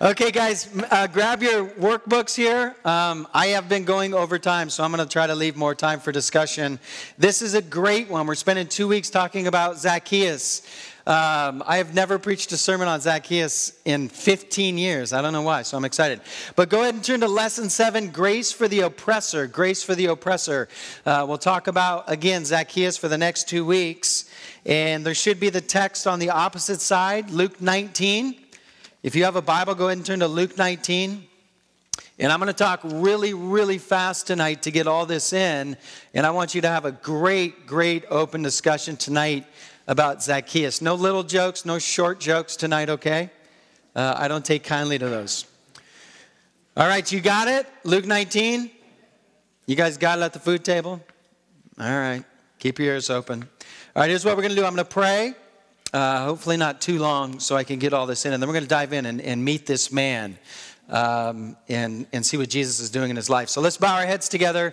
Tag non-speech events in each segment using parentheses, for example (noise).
Okay, guys, uh, grab your workbooks here. Um, I have been going over time, so I'm going to try to leave more time for discussion. This is a great one. We're spending two weeks talking about Zacchaeus. Um, I have never preached a sermon on Zacchaeus in 15 years. I don't know why, so I'm excited. But go ahead and turn to lesson seven Grace for the Oppressor. Grace for the Oppressor. Uh, we'll talk about, again, Zacchaeus for the next two weeks. And there should be the text on the opposite side, Luke 19. If you have a Bible, go ahead and turn to Luke 19. And I'm going to talk really, really fast tonight to get all this in. And I want you to have a great, great open discussion tonight about Zacchaeus. No little jokes, no short jokes tonight, okay? Uh, I don't take kindly to those. All right, you got it? Luke 19? You guys got it at the food table? All right, keep your ears open. All right, here's what we're going to do I'm going to pray. Uh, hopefully, not too long, so I can get all this in. And then we're going to dive in and, and meet this man um, and, and see what Jesus is doing in his life. So let's bow our heads together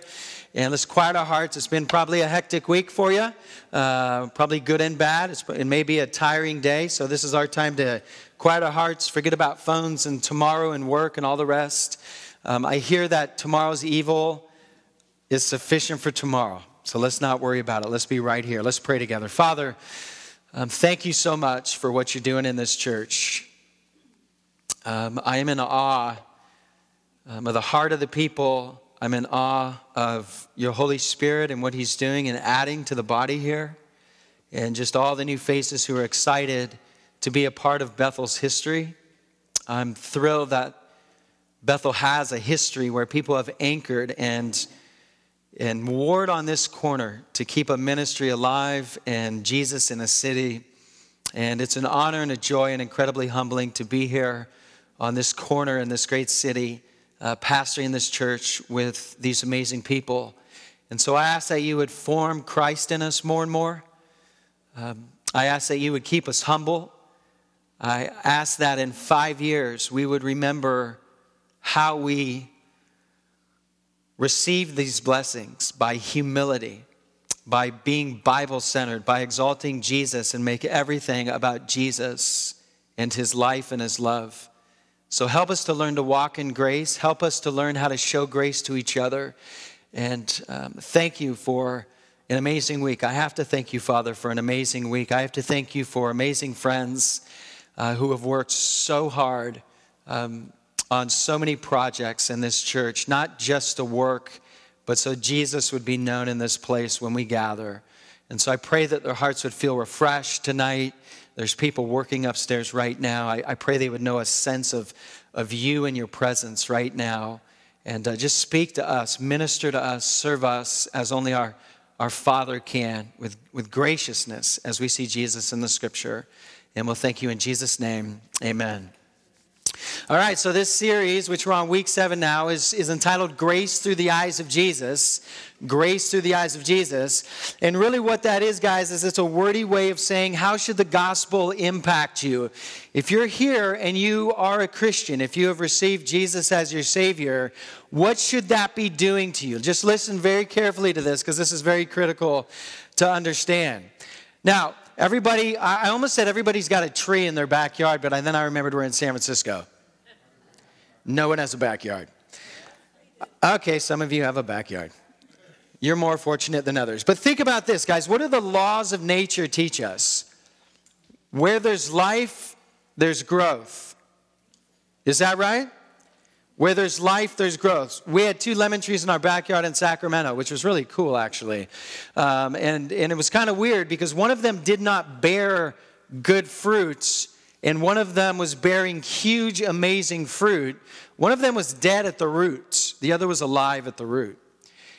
and let's quiet our hearts. It's been probably a hectic week for you, uh, probably good and bad. It's, it may be a tiring day, so this is our time to quiet our hearts, forget about phones and tomorrow and work and all the rest. Um, I hear that tomorrow's evil is sufficient for tomorrow, so let's not worry about it. Let's be right here. Let's pray together. Father, um, thank you so much for what you're doing in this church. Um, I am in awe um, of the heart of the people. I'm in awe of your Holy Spirit and what He's doing and adding to the body here, and just all the new faces who are excited to be a part of Bethel's history. I'm thrilled that Bethel has a history where people have anchored and and ward on this corner to keep a ministry alive and Jesus in a city. And it's an honor and a joy and incredibly humbling to be here on this corner in this great city, uh, pastoring this church with these amazing people. And so I ask that you would form Christ in us more and more. Um, I ask that you would keep us humble. I ask that in five years we would remember how we receive these blessings by humility, by being Bible centered, by exalting Jesus and make everything about Jesus and his life and his love. So help us to learn to walk in grace. Help us to learn how to show grace to each other. And um, thank you for an amazing week. I have to thank you, Father, for an amazing week. I have to thank you for amazing friends uh, who have worked so hard um, on so many projects in this church, not just to work, but so Jesus would be known in this place when we gather. And so I pray that their hearts would feel refreshed tonight. There's people working upstairs right now. I, I pray they would know a sense of, of you and your presence right now. And uh, just speak to us, minister to us, serve us as only our, our Father can with, with graciousness as we see Jesus in the scripture. And we'll thank you in Jesus' name. Amen. All right, so this series, which we're on week seven now, is, is entitled Grace Through the Eyes of Jesus. Grace Through the Eyes of Jesus. And really, what that is, guys, is it's a wordy way of saying, how should the gospel impact you? If you're here and you are a Christian, if you have received Jesus as your Savior, what should that be doing to you? Just listen very carefully to this because this is very critical to understand. Now, everybody, I almost said everybody's got a tree in their backyard, but then I remembered we're in San Francisco. No one has a backyard. Okay, some of you have a backyard. You're more fortunate than others. But think about this, guys. What do the laws of nature teach us? Where there's life, there's growth. Is that right? Where there's life, there's growth. We had two lemon trees in our backyard in Sacramento, which was really cool, actually. Um, and, and it was kind of weird because one of them did not bear good fruits and one of them was bearing huge, amazing fruit. One of them was dead at the roots, the other was alive at the root.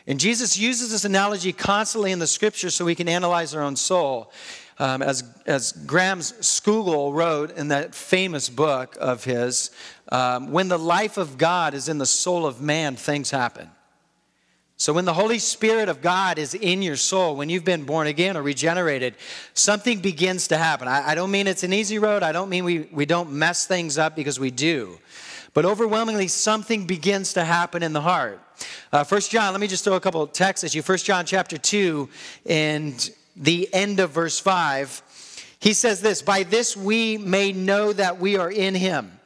And Jesus uses this analogy constantly in the scripture so we can analyze our own soul. Um, as, as Graham Scougal wrote in that famous book of his, um, when the life of God is in the soul of man, things happen. So, when the Holy Spirit of God is in your soul, when you've been born again or regenerated, something begins to happen. I, I, don't mean it's an easy road. I don't mean we, we don't mess things up because we do. But overwhelmingly, something begins to happen in the heart. Uh, First John, let me just throw a couple texts at you. First John chapter 2 and the end of verse 5. He says this By this we may know that we are in him.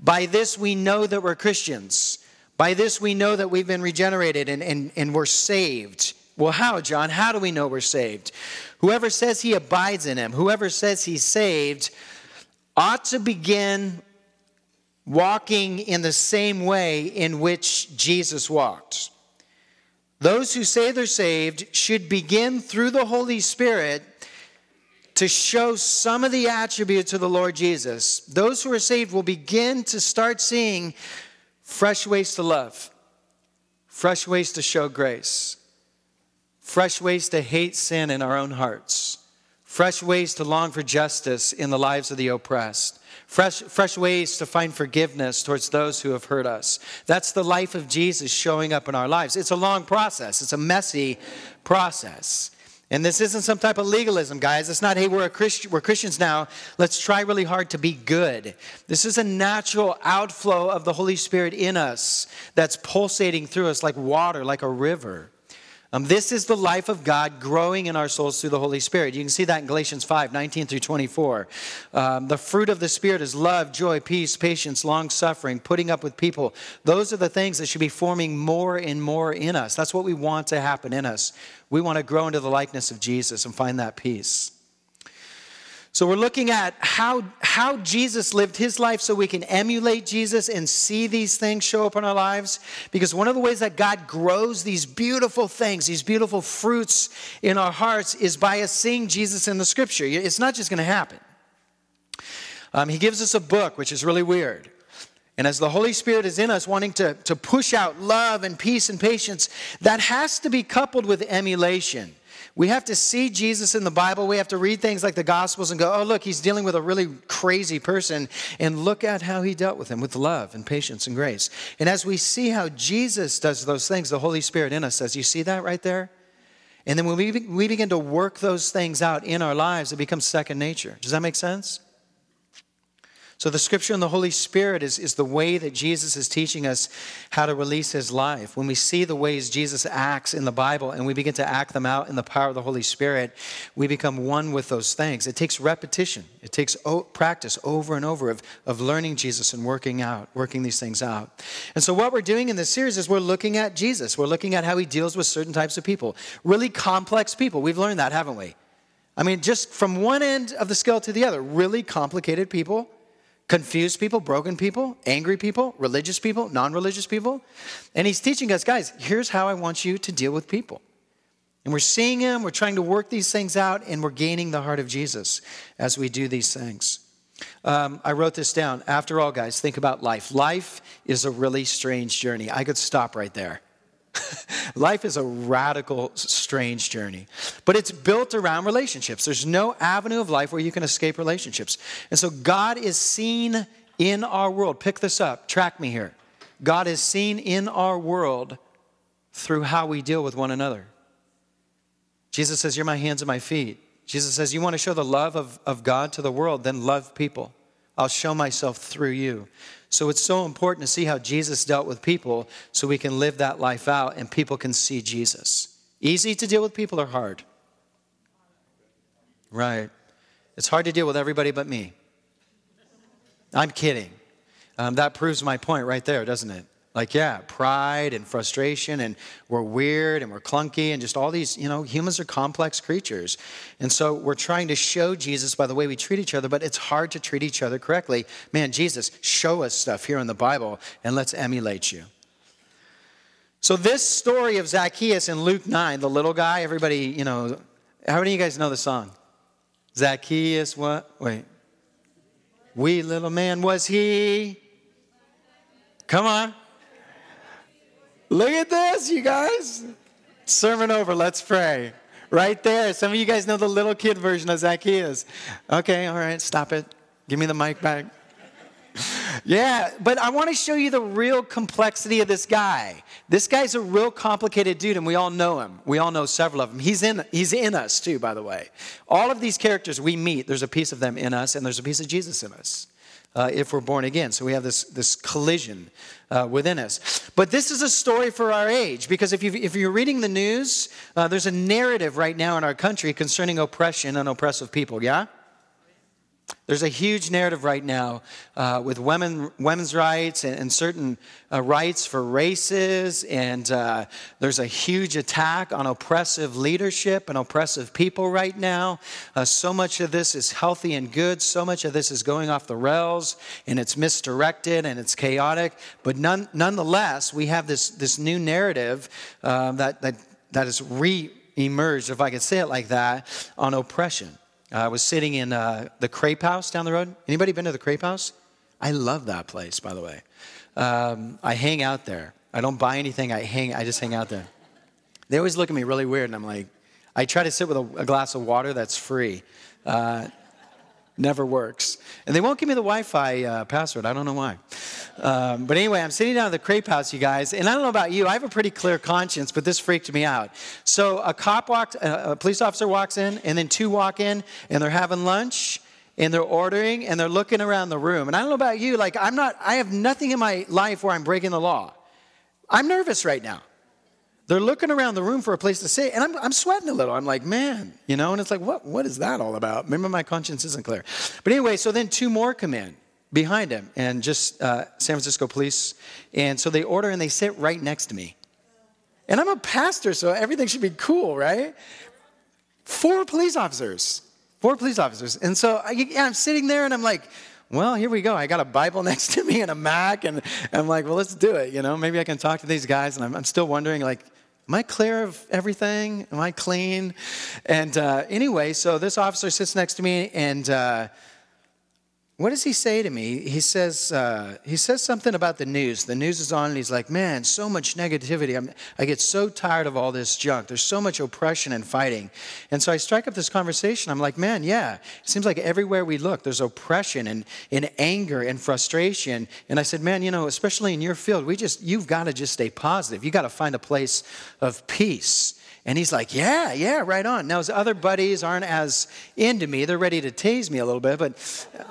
By this we know that we're Christians. By this we know that we've been regenerated and, and, and we're saved. Well, how, John? How do we know we're saved? Whoever says he abides in him, whoever says he's saved, ought to begin walking in the same way in which Jesus walked. Those who say they're saved should begin through the Holy Spirit to show some of the attributes of the Lord Jesus. Those who are saved will begin to start seeing fresh ways to love, fresh ways to show grace, fresh ways to hate sin in our own hearts, fresh ways to long for justice in the lives of the oppressed, fresh, fresh ways to find forgiveness towards those who have hurt us. That's the life of Jesus showing up in our lives. It's a long process, it's a messy process. And this isn't some type of legalism, guys. It's not, hey, we're, a Christ- we're Christians now. Let's try really hard to be good. This is a natural outflow of the Holy Spirit in us that's pulsating through us like water, like a river. Um, this is the life of God growing in our souls through the Holy Spirit. You can see that in Galatians 5 19 through 24. Um, the fruit of the Spirit is love, joy, peace, patience, long suffering, putting up with people. Those are the things that should be forming more and more in us. That's what we want to happen in us. We want to grow into the likeness of Jesus and find that peace. So we're looking at how, how Jesus lived his life so we can emulate Jesus and see these things show up in our lives. Because one of the ways that God grows these beautiful things, these beautiful fruits in our hearts, is by us seeing Jesus in the scripture. It's not just going to happen. Um, he gives us a book, which is really weird. And as the Holy Spirit is in us, wanting to, to push out love and peace and patience, that has to be coupled with emulation. We have to see Jesus in the Bible. We have to read things like the Gospels and go, oh, look, he's dealing with a really crazy person. And look at how he dealt with him with love and patience and grace. And as we see how Jesus does those things, the Holy Spirit in us says, you see that right there? And then when we, we begin to work those things out in our lives, it becomes second nature. Does that make sense? So, the scripture and the Holy Spirit is, is the way that Jesus is teaching us how to release his life. When we see the ways Jesus acts in the Bible and we begin to act them out in the power of the Holy Spirit, we become one with those things. It takes repetition, it takes practice over and over of, of learning Jesus and working out, working these things out. And so, what we're doing in this series is we're looking at Jesus. We're looking at how he deals with certain types of people, really complex people. We've learned that, haven't we? I mean, just from one end of the scale to the other, really complicated people confused people, broken people, angry people, religious people, non religious people. And he's teaching us, guys, here's how I want you to deal with people. And we're seeing him, we're trying to work these things out, and we're gaining the heart of Jesus as we do these things. Um, I wrote this down. After all, guys, think about life. Life is a really strange journey. I could stop right there. (laughs) Life is a radical, strange journey, but it's built around relationships. There's no avenue of life where you can escape relationships. And so God is seen in our world. Pick this up, track me here. God is seen in our world through how we deal with one another. Jesus says, You're my hands and my feet. Jesus says, You want to show the love of, of God to the world, then love people. I'll show myself through you. So it's so important to see how Jesus dealt with people so we can live that life out and people can see Jesus. Easy to deal with people or hard? Right. It's hard to deal with everybody but me. I'm kidding. Um, that proves my point right there, doesn't it? Like, yeah, pride and frustration, and we're weird and we're clunky, and just all these, you know, humans are complex creatures. And so we're trying to show Jesus by the way we treat each other, but it's hard to treat each other correctly. Man, Jesus, show us stuff here in the Bible, and let's emulate you. So, this story of Zacchaeus in Luke 9, the little guy, everybody, you know, how many of you guys know the song? Zacchaeus, what? Wait. Wee little man was he. Come on. Look at this, you guys. Sermon over. Let's pray. Right there. Some of you guys know the little kid version of Zacchaeus. Okay, all right, stop it. Give me the mic back. Yeah, but I want to show you the real complexity of this guy. This guy's a real complicated dude, and we all know him. We all know several of them. He's in, he's in us, too, by the way. All of these characters we meet, there's a piece of them in us, and there's a piece of Jesus in us uh, if we're born again. So we have this, this collision uh, within us. But this is a story for our age because if, you if you're reading the news, uh, there's a narrative right now in our country concerning oppression and oppressive people, yeah? There's a huge narrative right now uh, with women, women's rights and, and certain uh, rights for races, and uh, there's a huge attack on oppressive leadership and oppressive people right now. Uh, so much of this is healthy and good, so much of this is going off the rails, and it's misdirected and it's chaotic. But none, nonetheless, we have this, this new narrative uh, that, that, that is re emerged, if I could say it like that, on oppression. I was sitting in uh, the Crepe House down the road. Anybody been to the Crepe House? I love that place, by the way. Um, I hang out there. I don't buy anything. I hang. I just hang out there. They always look at me really weird, and I'm like, I try to sit with a, a glass of water that's free. Uh, never works. And they won't give me the Wi Fi uh, password. I don't know why. Um, but anyway, I'm sitting down at the crepe house, you guys, and I don't know about you. I have a pretty clear conscience, but this freaked me out. So a cop walked, a police officer walks in, and then two walk in, and they're having lunch. And they're ordering and they're looking around the room. And I don't know about you, like, I'm not, I have nothing in my life where I'm breaking the law. I'm nervous right now. They're looking around the room for a place to sit, and I'm, I'm sweating a little. I'm like, man, you know, and it's like, what, what is that all about? Remember, my conscience isn't clear. But anyway, so then two more come in behind him, and just uh, San Francisco police. And so they order and they sit right next to me. And I'm a pastor, so everything should be cool, right? Four police officers. Four police officers. And so I, yeah, I'm sitting there and I'm like, well, here we go. I got a Bible (laughs) next to me and a Mac, and I'm like, well, let's do it. You know, maybe I can talk to these guys. And I'm, I'm still wondering, like, Am I clear of everything? Am I clean? And uh, anyway, so this officer sits next to me, and uh, what does he say to me? He says, uh, he says something about the news. The news is on, and he's like, man, so much negativity. I'm, I get so tired of all this junk. There's so much oppression and fighting. And so I strike up this conversation. I'm like, man, yeah, it seems like everywhere we look, there's oppression and, and anger and frustration. And I said, man, you know, especially in your field, we just, you've got to just stay positive. You've got to find a place of peace. And he's like, Yeah, yeah, right on. Now, his other buddies aren't as into me. They're ready to tease me a little bit, but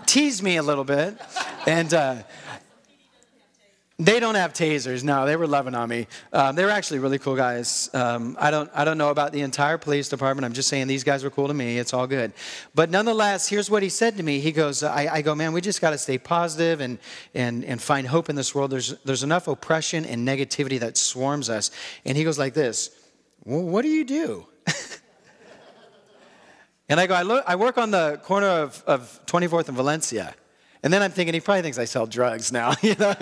tease me a little bit. And uh, they don't have tasers. No, they were loving on me. Um, they were actually really cool guys. Um, I, don't, I don't know about the entire police department. I'm just saying these guys were cool to me. It's all good. But nonetheless, here's what he said to me. He goes, I, I go, man, we just got to stay positive and, and, and find hope in this world. There's, there's enough oppression and negativity that swarms us. And he goes like this well, what do you do? (laughs) and I go, I, look, I work on the corner of, of 24th and Valencia. And then I'm thinking, he probably thinks I sell drugs now, (laughs) you know?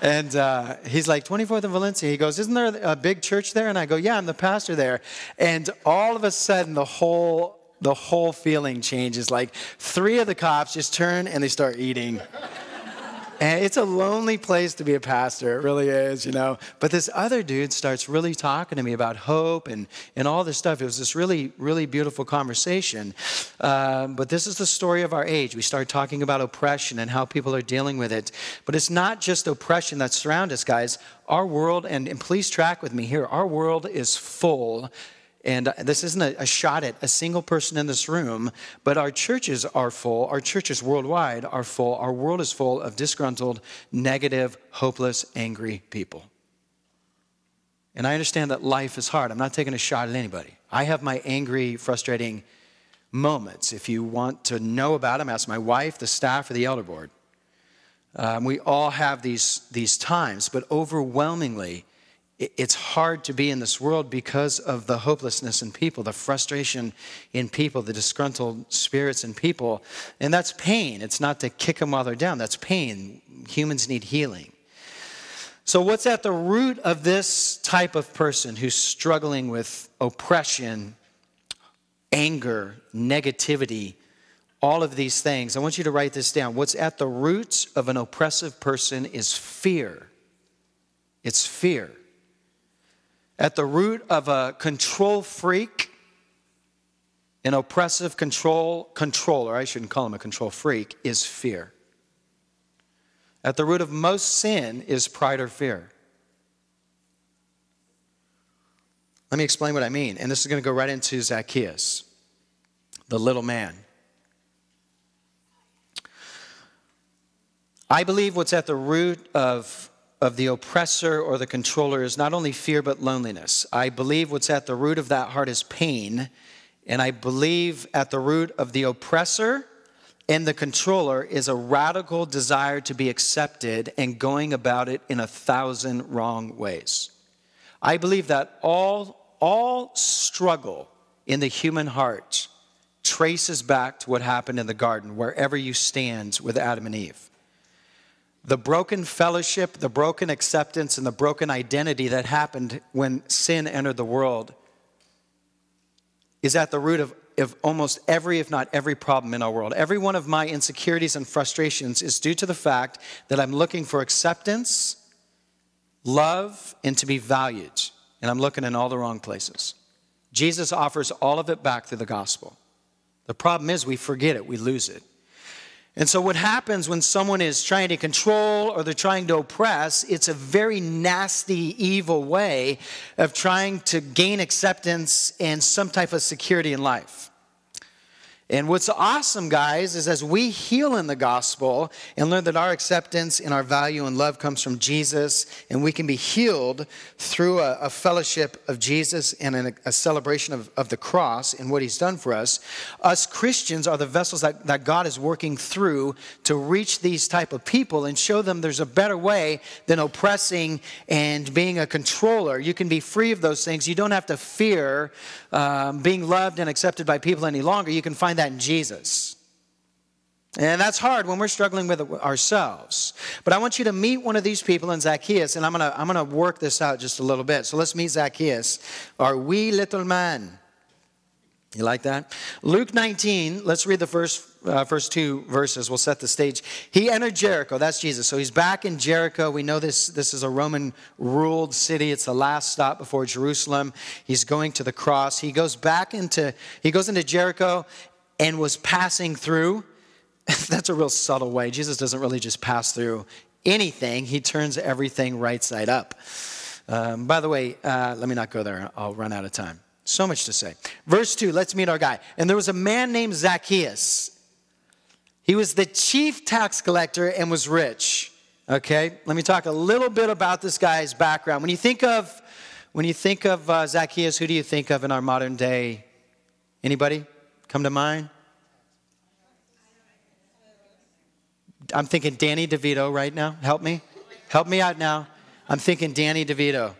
and uh, he's like, 24th and Valencia. He goes, Isn't there a big church there? And I go, Yeah, I'm the pastor there. And all of a sudden, the whole the whole feeling changes. Like three of the cops just turn and they start eating. (laughs) And it's a lonely place to be a pastor. It really is, you know. But this other dude starts really talking to me about hope and, and all this stuff. It was this really, really beautiful conversation. Um, but this is the story of our age. We start talking about oppression and how people are dealing with it. But it's not just oppression that surrounds us, guys. Our world, and, and please track with me here, our world is full and this isn't a, a, shot at a single person in this room, but our churches are full. Our churches worldwide are full. Our world is full of disgruntled, negative, hopeless, angry people. And I understand that life is hard. I'm not taking a shot at anybody. I have my angry, frustrating moments. If you want to know about them, ask my wife, the staff, or the elder board. Um, we all have these, these times, but overwhelmingly, it's hard to be in this world because of the hopelessness in people, the frustration in people, the disgruntled spirits in people. And that's pain. It's not to kick them while they're down, that's pain. Humans need healing. So, what's at the root of this type of person who's struggling with oppression, anger, negativity, all of these things? I want you to write this down. What's at the root of an oppressive person is fear. It's fear. At the root of a control freak, an oppressive control controller, I shouldn't call him a control freak, is fear. At the root of most sin is pride or fear. Let me explain what I mean. And this is going to go right into Zacchaeus, the little man. I believe what's at the root of of the oppressor or the controller is not only fear but loneliness. I believe what's at the root of that heart is pain. And I believe at the root of the oppressor and the controller is a radical desire to be accepted and going about it in a thousand wrong ways. I believe that all, all struggle in the human heart traces back to what happened in the garden, wherever you stand with Adam and Eve. The broken fellowship, the broken acceptance, and the broken identity that happened when sin entered the world is at the root of, of almost every, if not every, problem in our world. Every one of my insecurities and frustrations is due to the fact that I'm looking for acceptance, love, and to be valued. And I'm looking in all the wrong places. Jesus offers all of it back through the gospel. The problem is we forget it, we lose it. And so, what happens when someone is trying to control or they're trying to oppress, it's a very nasty, evil way of trying to gain acceptance and some type of security in life. And what's awesome, guys, is as we heal in the gospel and learn that our acceptance and our value and love comes from Jesus, and we can be healed through a, a fellowship of Jesus and a, a celebration of, of, the cross and what he's done for us, us Christians are the vessels that, that God is working through to reach these type of people and show them there's a better way than oppressing and being a controller. You can be free of those things. You don't have to fear um, being loved and accepted by people any longer. You can find that in Jesus. And that's hard when we're struggling with ourselves. But I want you to meet one of these people in Zacchaeus, and I'm gonna, I'm gonna work this out just a little bit. So let's meet Zacchaeus, our wee little man. You like that? Luke 19, let's read the first, uh, first two verses. We'll set the stage. He entered Jericho. That's Jesus. So he's back in Jericho. We know this, this is a Roman ruled city. It's the last stop before Jerusalem. He's going to the cross. He goes back into, he goes into Jericho and was passing through. (laughs) That's a real subtle way. Jesus doesn't really just pass through anything, he turns everything right side up. Um, by the way, uh, let me not go there. I'll run out of time. So much to say. Verse 2, let's meet our guy. And there was a man named Zacchaeus. He was the chief tax collector and was rich. Okay, let me talk a little bit about this guy's background. When you think of when you think of uh, Zacchaeus, who do you think of in our modern day? Anybody come to mind? I'm thinking Danny DeVito right now. Help me. Help me out now. I'm thinking Danny DeVito.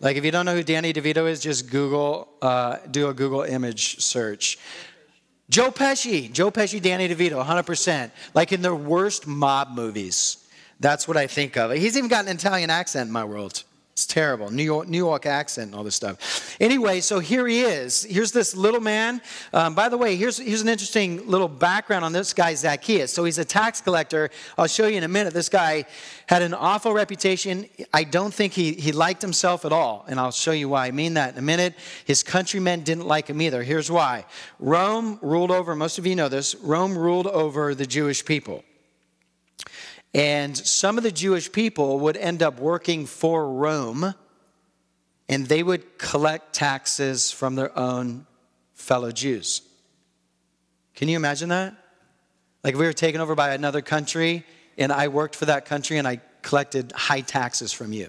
Like, if you don't know who Danny DeVito is, just Google, uh, do a Google image search. Joe Pesci, Joe Pesci, Danny DeVito, 100%. Like in the worst mob movies. That's what I think of. He's even got an Italian accent in my world. It's terrible. New York, New York accent and all this stuff. Anyway, so here he is. Here's this little man. Um, by the way, here's, here's an interesting little background on this guy, Zacchaeus. So he's a tax collector. I'll show you in a minute. This guy had an awful reputation. I don't think he, he liked himself at all. And I'll show you why I mean that in a minute. His countrymen didn't like him either. Here's why Rome ruled over, most of you know this, Rome ruled over the Jewish people. And some of the Jewish people would end up working for Rome and they would collect taxes from their own fellow Jews. Can you imagine that? Like we were taken over by another country and I worked for that country and I collected high taxes from you.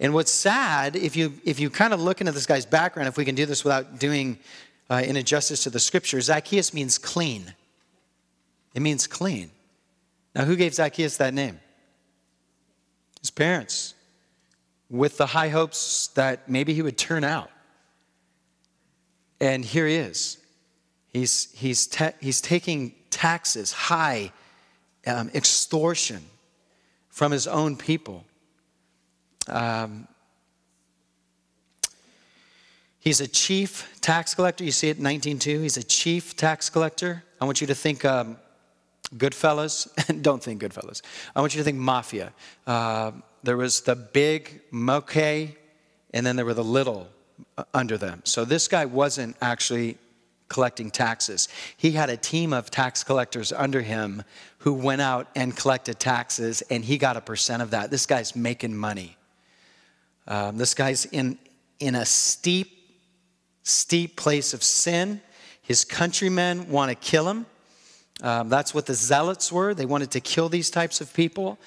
And what's sad, if you if you kind of look into this guy's background, if we can do this without doing uh, an injustice to the scripture, Zacchaeus means clean. It means clean. Now, who gave Zacchaeus that name? His parents, with the high hopes that maybe he would turn out. And here he is. He's, he's, he's taking taxes, high um, extortion from his own people. Um, he's a chief tax collector. You see it in 19.2. He's a chief tax collector. I want you to think um, Goodfellas, (laughs) don't think Goodfellas. I want you to think mafia. Uh, there was the big moke, and then there were the little uh, under them. So this guy wasn't actually collecting taxes. He had a team of tax collectors under him who went out and collected taxes, and he got a percent of that. This guy's making money. Um, this guy's in, in a steep, steep place of sin. His countrymen want to kill him. Um, that's what the zealots were. They wanted to kill these types of people.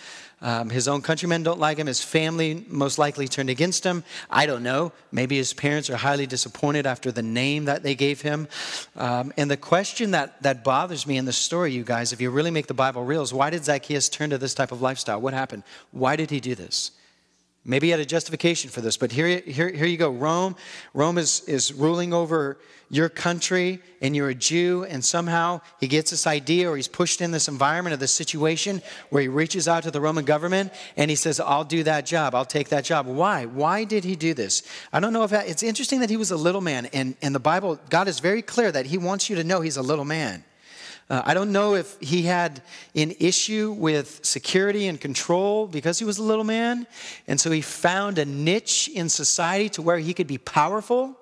Um, his own countrymen don't like him. His family most likely turned against him. I don't know. Maybe his parents are highly disappointed after the name that they gave him. Um, and the question that, that bothers me in the story, you guys, if you really make the Bible real, is why did Zacchaeus turn to this type of lifestyle? What happened? Why did he do this? Maybe he had a justification for this, but here, here, here you go. Rome, Rome is, is ruling over your country, and you're a Jew, and somehow he gets this idea or he's pushed in this environment or this situation where he reaches out to the Roman government and he says, I'll do that job, I'll take that job. Why? Why did he do this? I don't know if that, it's interesting that he was a little man, and in the Bible, God is very clear that he wants you to know he's a little man. Uh, I don't know if he had an issue with security and control because he was a little man. And so he found a niche in society to where he could be powerful,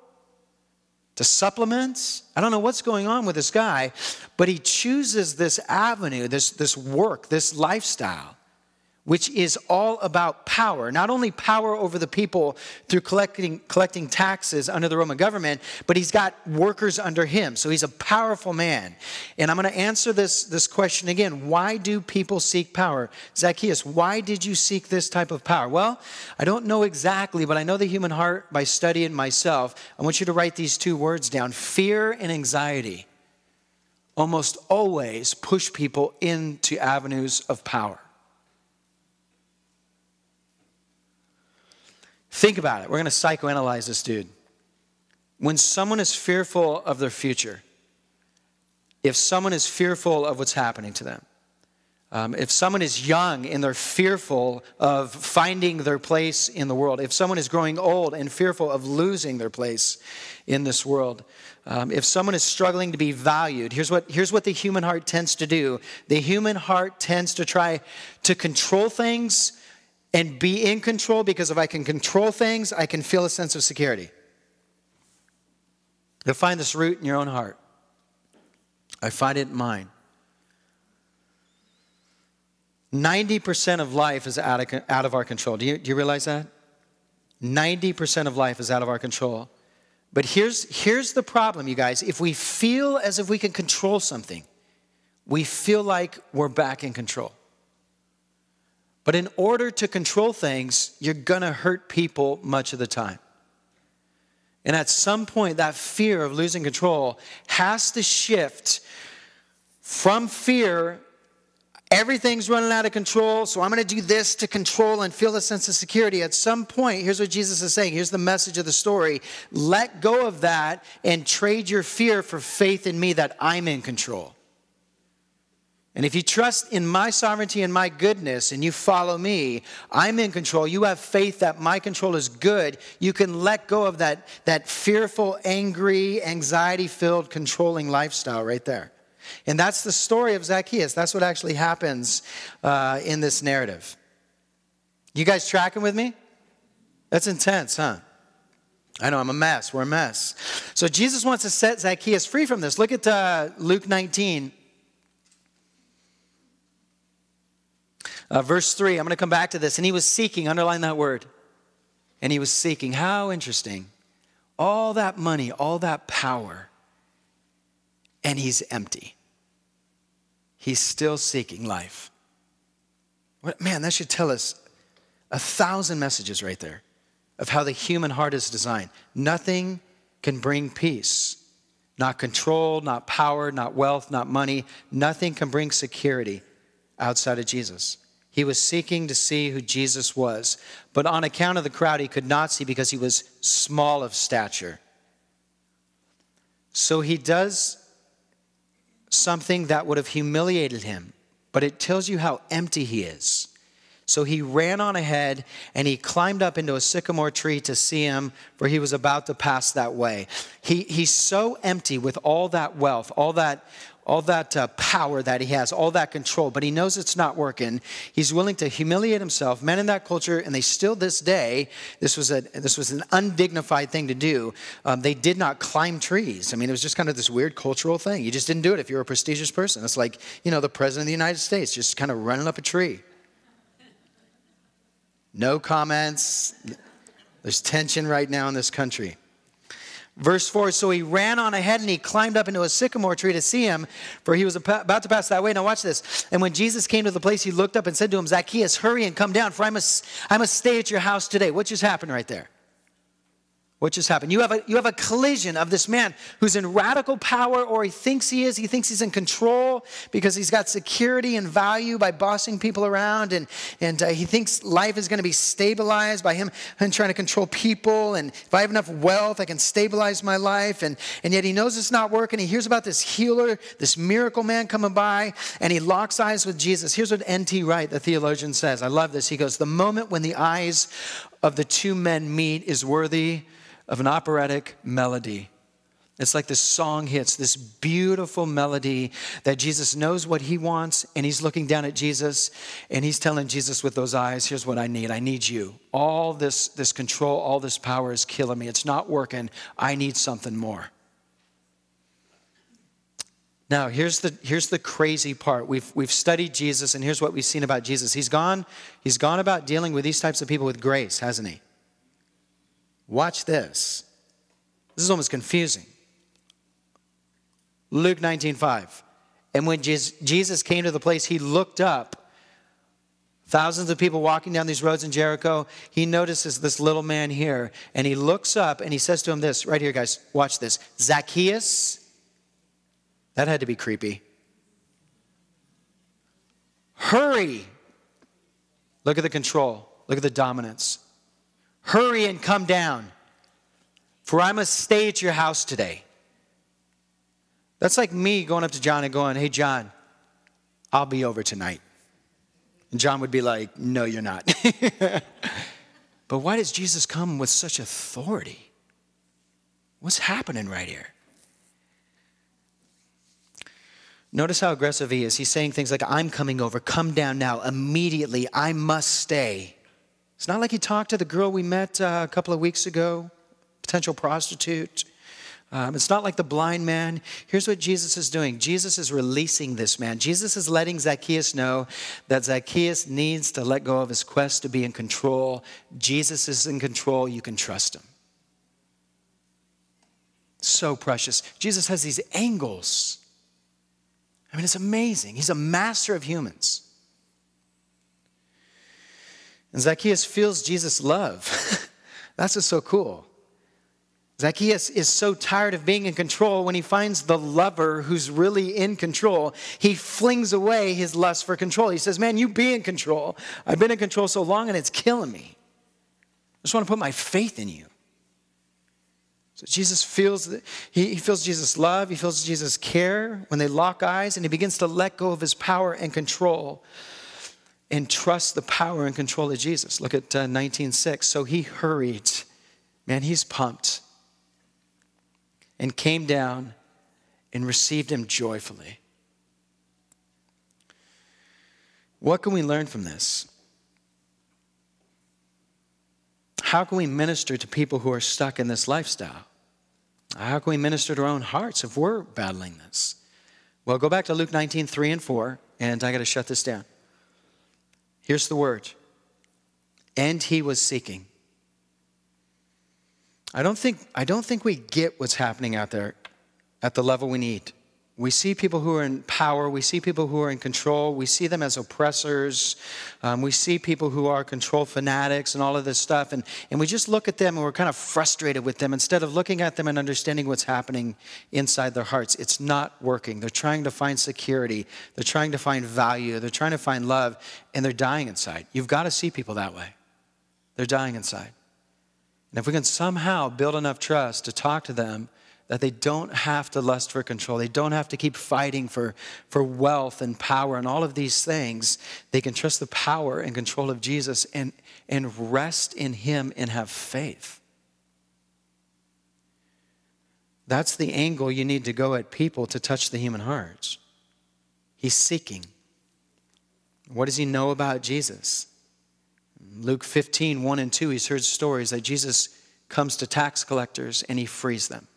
to supplement. I don't know what's going on with this guy, but he chooses this avenue, this, this work, this lifestyle which is all about power. Not only power over the people through collecting, collecting taxes under the Roman government, but he's got workers under him. So he's a powerful man. And I'm going to answer this, this question again. Why do people seek power? Zacchaeus, why did you seek this type of power? Well, I don't know exactly, but I know the human heart by studying myself. I want you to write these two words down fear and anxiety almost always push people into avenues of power. Think about it. We're going to psychoanalyze this dude. When someone is fearful of their future, if someone is fearful of what's happening to them, um, if someone is young and they're fearful of finding their place in the world, if someone is growing old and fearful of losing their place in this world, um, if someone is struggling to be valued, here's what, here's what the human heart tends to do the human heart tends to try to control things and be in control because if I can control things, I can feel a sense of security. You'll find this root in your own heart. I find it in mine. 90% of life is out of, out of our control. Do you, do you realize that? 90% of life is out of our control. But here's, here's the problem, you guys. If we feel as if we can control something, we feel like we're back in control. But in order to control things, you're going to hurt people much of the time. And at some point, that fear of losing control has to shift from fear, everything's running out of control, so I'm going to do this to control and feel a sense of security. At some point, here's what Jesus is saying. Here's the message of the story. Let go of that and trade your fear for faith in me that I'm in control. And if you trust in my sovereignty and my goodness and you follow me, I'm in control. You have faith that my control is good. You can let go of that, that fearful, angry, anxiety filled, controlling lifestyle right there. And that's the story of Zacchaeus. That's what actually happens uh, in this narrative. You guys tracking with me? That's intense, huh? I know I'm a mess. We're a mess. So Jesus wants to set Zacchaeus free from this. Look at uh, Luke 19. Uh, verse 3, I'm going to come back to this. And he was seeking, underline that word. And he was seeking. How interesting. All that money, all that power, and he's empty. He's still seeking life. What, man, that should tell us a thousand messages right there of how the human heart is designed. Nothing can bring peace. Not control, not power, not wealth, not money. Nothing can bring security outside of Jesus. He was seeking to see who Jesus was, but on account of the crowd, he could not see because he was small of stature. So he does something that would have humiliated him, but it tells you how empty he is. So he ran on ahead and he climbed up into a sycamore tree to see him, for he was about to pass that way. He, he's so empty with all that wealth, all that, all that uh, power that he has, all that control, but he knows it's not working. He's willing to humiliate himself. Men in that culture, and they still this day, this was a this was an undignified thing to do. Um, they did not climb trees. I mean, it was just kind of this weird cultural thing. You just didn't do it if you were a prestigious person. It's like you know the president of the United States just kind of running up a tree. No comments. There's tension right now in this country. Verse 4 So he ran on ahead and he climbed up into a sycamore tree to see him, for he was about to pass that way. Now, watch this. And when Jesus came to the place, he looked up and said to him, Zacchaeus, hurry and come down, for I must, I must stay at your house today. What just happened right there? What just happened? You have, a, you have a collision of this man who's in radical power, or he thinks he is. He thinks he's in control because he's got security and value by bossing people around. And, and uh, he thinks life is going to be stabilized by him, him trying to control people. And if I have enough wealth, I can stabilize my life. And, and yet he knows it's not working. He hears about this healer, this miracle man coming by, and he locks eyes with Jesus. Here's what N.T. Wright, the theologian, says. I love this. He goes, The moment when the eyes of the two men meet is worthy of an operatic melody. It's like this song hits, this beautiful melody that Jesus knows what he wants, and he's looking down at Jesus, and he's telling Jesus with those eyes, Here's what I need. I need you. All this, this control, all this power is killing me. It's not working. I need something more. Now, here's the, here's the crazy part. We've, we've studied Jesus, and here's what we've seen about Jesus. He's gone, he's gone about dealing with these types of people with grace, hasn't he? Watch this. This is almost confusing. Luke 19:5. And when Jesus came to the place, he looked up. Thousands of people walking down these roads in Jericho. He notices this little man here, and he looks up and he says to him this right here, guys. Watch this. Zacchaeus. That had to be creepy. Hurry. Look at the control. Look at the dominance. Hurry and come down, for I must stay at your house today. That's like me going up to John and going, Hey, John, I'll be over tonight. And John would be like, No, you're not. (laughs) but why does Jesus come with such authority? What's happening right here? Notice how aggressive he is. He's saying things like, I'm coming over, come down now, immediately, I must stay. It's not like he talked to the girl we met uh, a couple of weeks ago, potential prostitute. Um, it's not like the blind man. Here's what Jesus is doing Jesus is releasing this man. Jesus is letting Zacchaeus know that Zacchaeus needs to let go of his quest to be in control. Jesus is in control. You can trust him. So precious. Jesus has these angles. I mean, it's amazing. He's a master of humans. And Zacchaeus feels Jesus' love. (laughs) That's what's so cool. Zacchaeus is so tired of being in control when he finds the lover who's really in control. He flings away his lust for control. He says, Man, you be in control. I've been in control so long and it's killing me. I just want to put my faith in you. So Jesus feels that he, he feels Jesus' love, he feels Jesus' care when they lock eyes, and he begins to let go of his power and control and trust the power and control of Jesus. Look at uh, 19:6. So he hurried. Man, he's pumped. And came down and received him joyfully. What can we learn from this? How can we minister to people who are stuck in this lifestyle? How can we minister to our own hearts if we're battling this? Well, go back to Luke 19, 3 and 4, and I got to shut this down. Here's the word. And he was seeking. I don't think, I don't think we get what's happening out there at the level we need. We see people who are in power. We see people who are in control. We see them as oppressors. Um, we see people who are control fanatics and all of this stuff. And, and we just look at them and we're kind of frustrated with them instead of looking at them and understanding what's happening inside their hearts. It's not working. They're trying to find security, they're trying to find value, they're trying to find love, and they're dying inside. You've got to see people that way. They're dying inside. And if we can somehow build enough trust to talk to them, that they don't have to lust for control. They don't have to keep fighting for, for wealth and power and all of these things. They can trust the power and control of Jesus and, and rest in Him and have faith. That's the angle you need to go at people to touch the human hearts. He's seeking. What does he know about Jesus? Luke 15, 1 and 2, he's heard stories that Jesus comes to tax collectors and he frees them.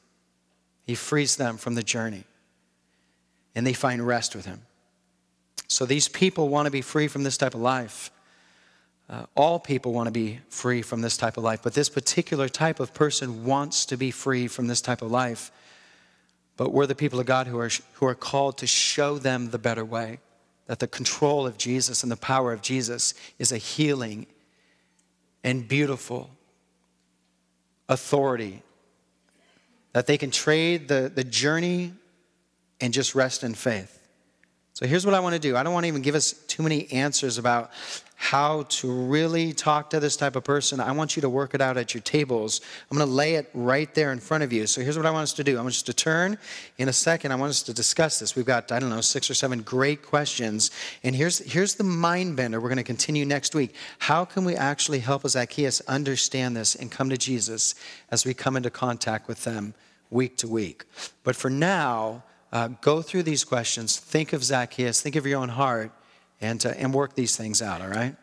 He frees them from the journey and they find rest with Him. So these people want to be free from this type of life. uh, all people want to be free from this type of life, but this particular type of person wants to be free from this type of life. But we're the people of God who are, who are called to show them the better way. That the control of Jesus and the power of Jesus is a healing and beautiful authority. That they can trade the, the journey and just rest in faith. So here's what I want to do. I don't want to even give us too many answers about how to really talk to this type of person. I want you to work it out at your tables. I'm going to lay it right there in front of you. So here's what I want us to do. I want us to turn in a second. I want us to discuss this. We've got, I don't know, six or seven great questions. And here's, here's the mind bender we're going to continue next week. How can we actually help Zacchaeus understand this and come to Jesus as we come into contact with them week to week? But for now, uh, go through these questions, think of Zacchaeus, think of your own heart, and, uh, and work these things out, all right?